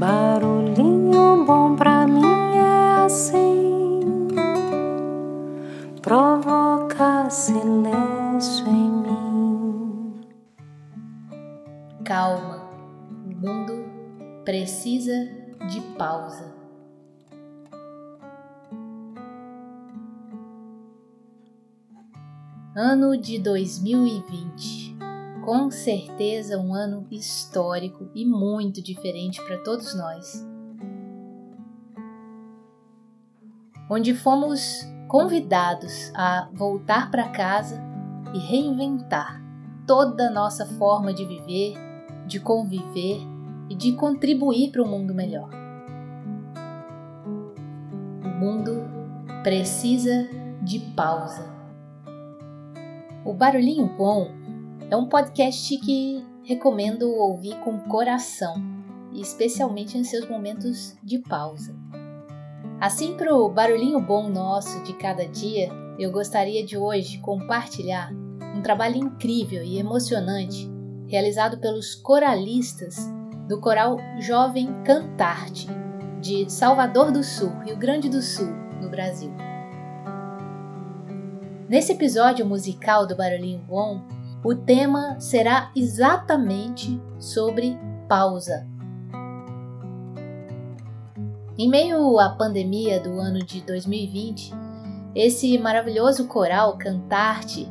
Barulhinho bom pra mim é assim, provoca silêncio em mim. Calma, o mundo precisa de pausa. Ano de 2020. Com certeza um ano histórico e muito diferente para todos nós. Onde fomos convidados a voltar para casa e reinventar toda a nossa forma de viver, de conviver e de contribuir para um mundo melhor. O mundo precisa de pausa. O Barulhinho Bom é um podcast que recomendo ouvir com coração, especialmente em seus momentos de pausa. Assim, para o barulhinho bom nosso de cada dia, eu gostaria de hoje compartilhar um trabalho incrível e emocionante realizado pelos coralistas do coral Jovem Cantarte, de Salvador do Sul, Rio Grande do Sul, no Brasil. Nesse episódio musical do Barulhinho Bom, o tema será exatamente sobre pausa. Em meio à pandemia do ano de 2020, esse maravilhoso coral Cantarte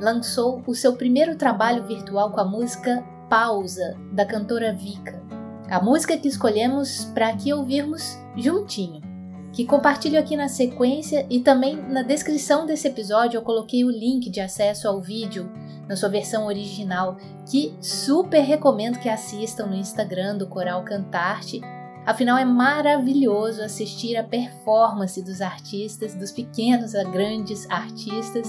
lançou o seu primeiro trabalho virtual com a música Pausa, da cantora Vika. A música que escolhemos para aqui ouvirmos juntinho que compartilho aqui na sequência e também na descrição desse episódio eu coloquei o link de acesso ao vídeo na sua versão original, que super recomendo que assistam no Instagram do Coral Cantarte. Afinal, é maravilhoso assistir a performance dos artistas, dos pequenos a grandes artistas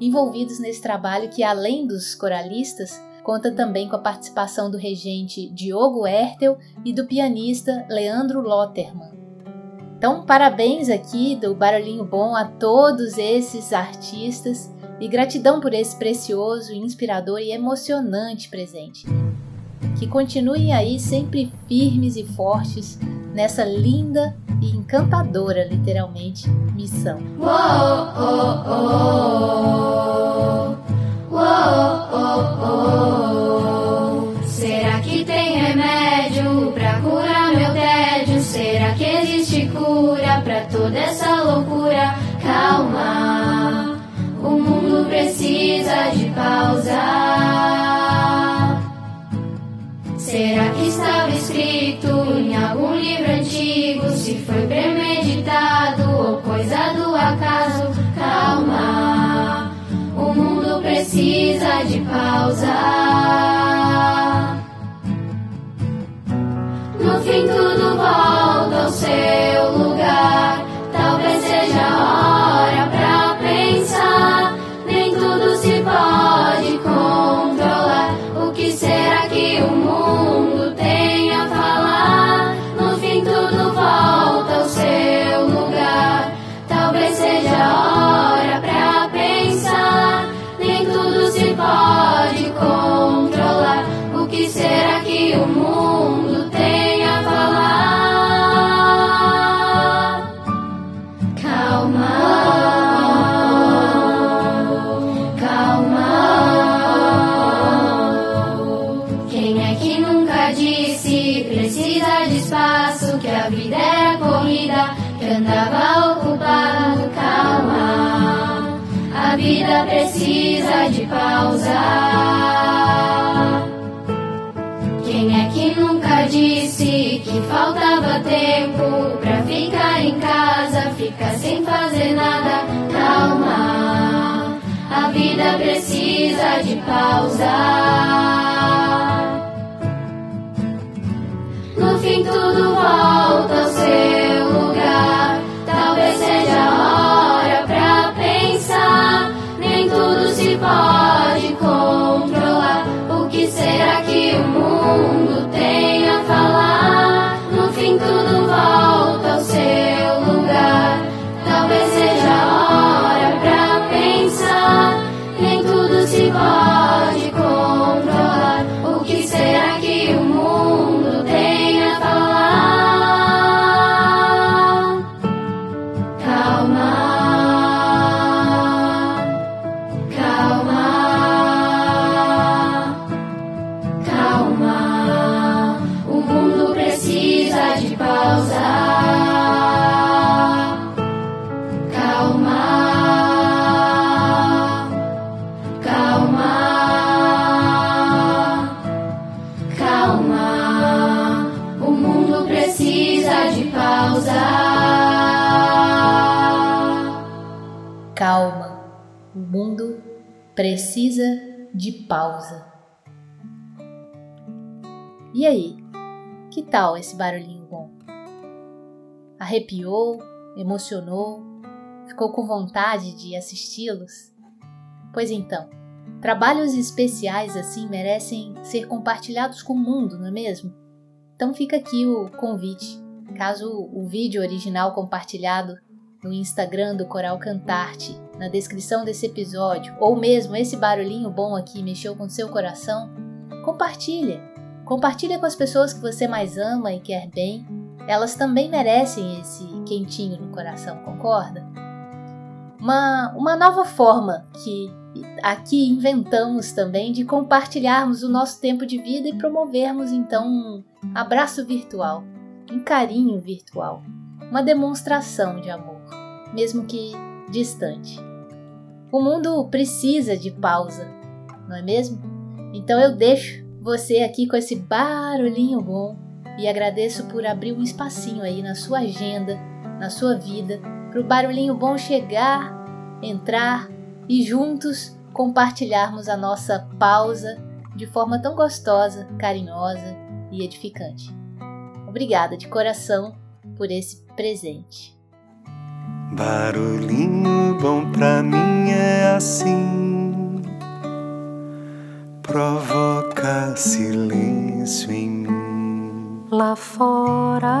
envolvidos nesse trabalho que, além dos coralistas, conta também com a participação do regente Diogo Hertel e do pianista Leandro Lotterman. Então, parabéns aqui do Barulhinho Bom a todos esses artistas e gratidão por esse precioso, inspirador e emocionante presente. Que continuem aí sempre firmes e fortes nessa linda e encantadora, literalmente, missão. Uou, oh, oh, Será que estava escrito em algum livro antigo? Se foi premeditado ou coisa do acaso? Calma, o mundo precisa de pausa. No fim tudo volta ao seu lugar. Talvez seja hora A vida precisa de pausa. Disse que faltava tempo pra ficar em casa, ficar sem fazer nada? Calma, a vida precisa de pausa. calma. O mundo precisa de pausa. Calma. O mundo precisa de pausa. E aí? Que tal esse barulhinho bom? Arrepiou? Emocionou? Ficou com vontade de assisti-los? Pois então, trabalhos especiais assim merecem ser compartilhados com o mundo, não é mesmo? Então fica aqui o convite. Caso o vídeo original compartilhado no Instagram do Coral Cantarte, na descrição desse episódio, ou mesmo esse barulhinho bom aqui mexeu com seu coração, compartilha Compartilha com as pessoas que você mais ama e quer bem. Elas também merecem esse quentinho no coração, concorda? Uma, uma nova forma que aqui inventamos também de compartilharmos o nosso tempo de vida e promovermos então um abraço virtual, um carinho virtual, uma demonstração de amor, mesmo que distante. O mundo precisa de pausa, não é mesmo? Então eu deixo você aqui com esse barulhinho bom e agradeço por abrir um espacinho aí na sua agenda, na sua vida, para o barulhinho bom chegar, entrar e juntos compartilharmos a nossa pausa de forma tão gostosa, carinhosa e edificante. Obrigada de coração por esse presente. Barulhinho bom pra mim é assim provoca silêncio em mim. Lá fora,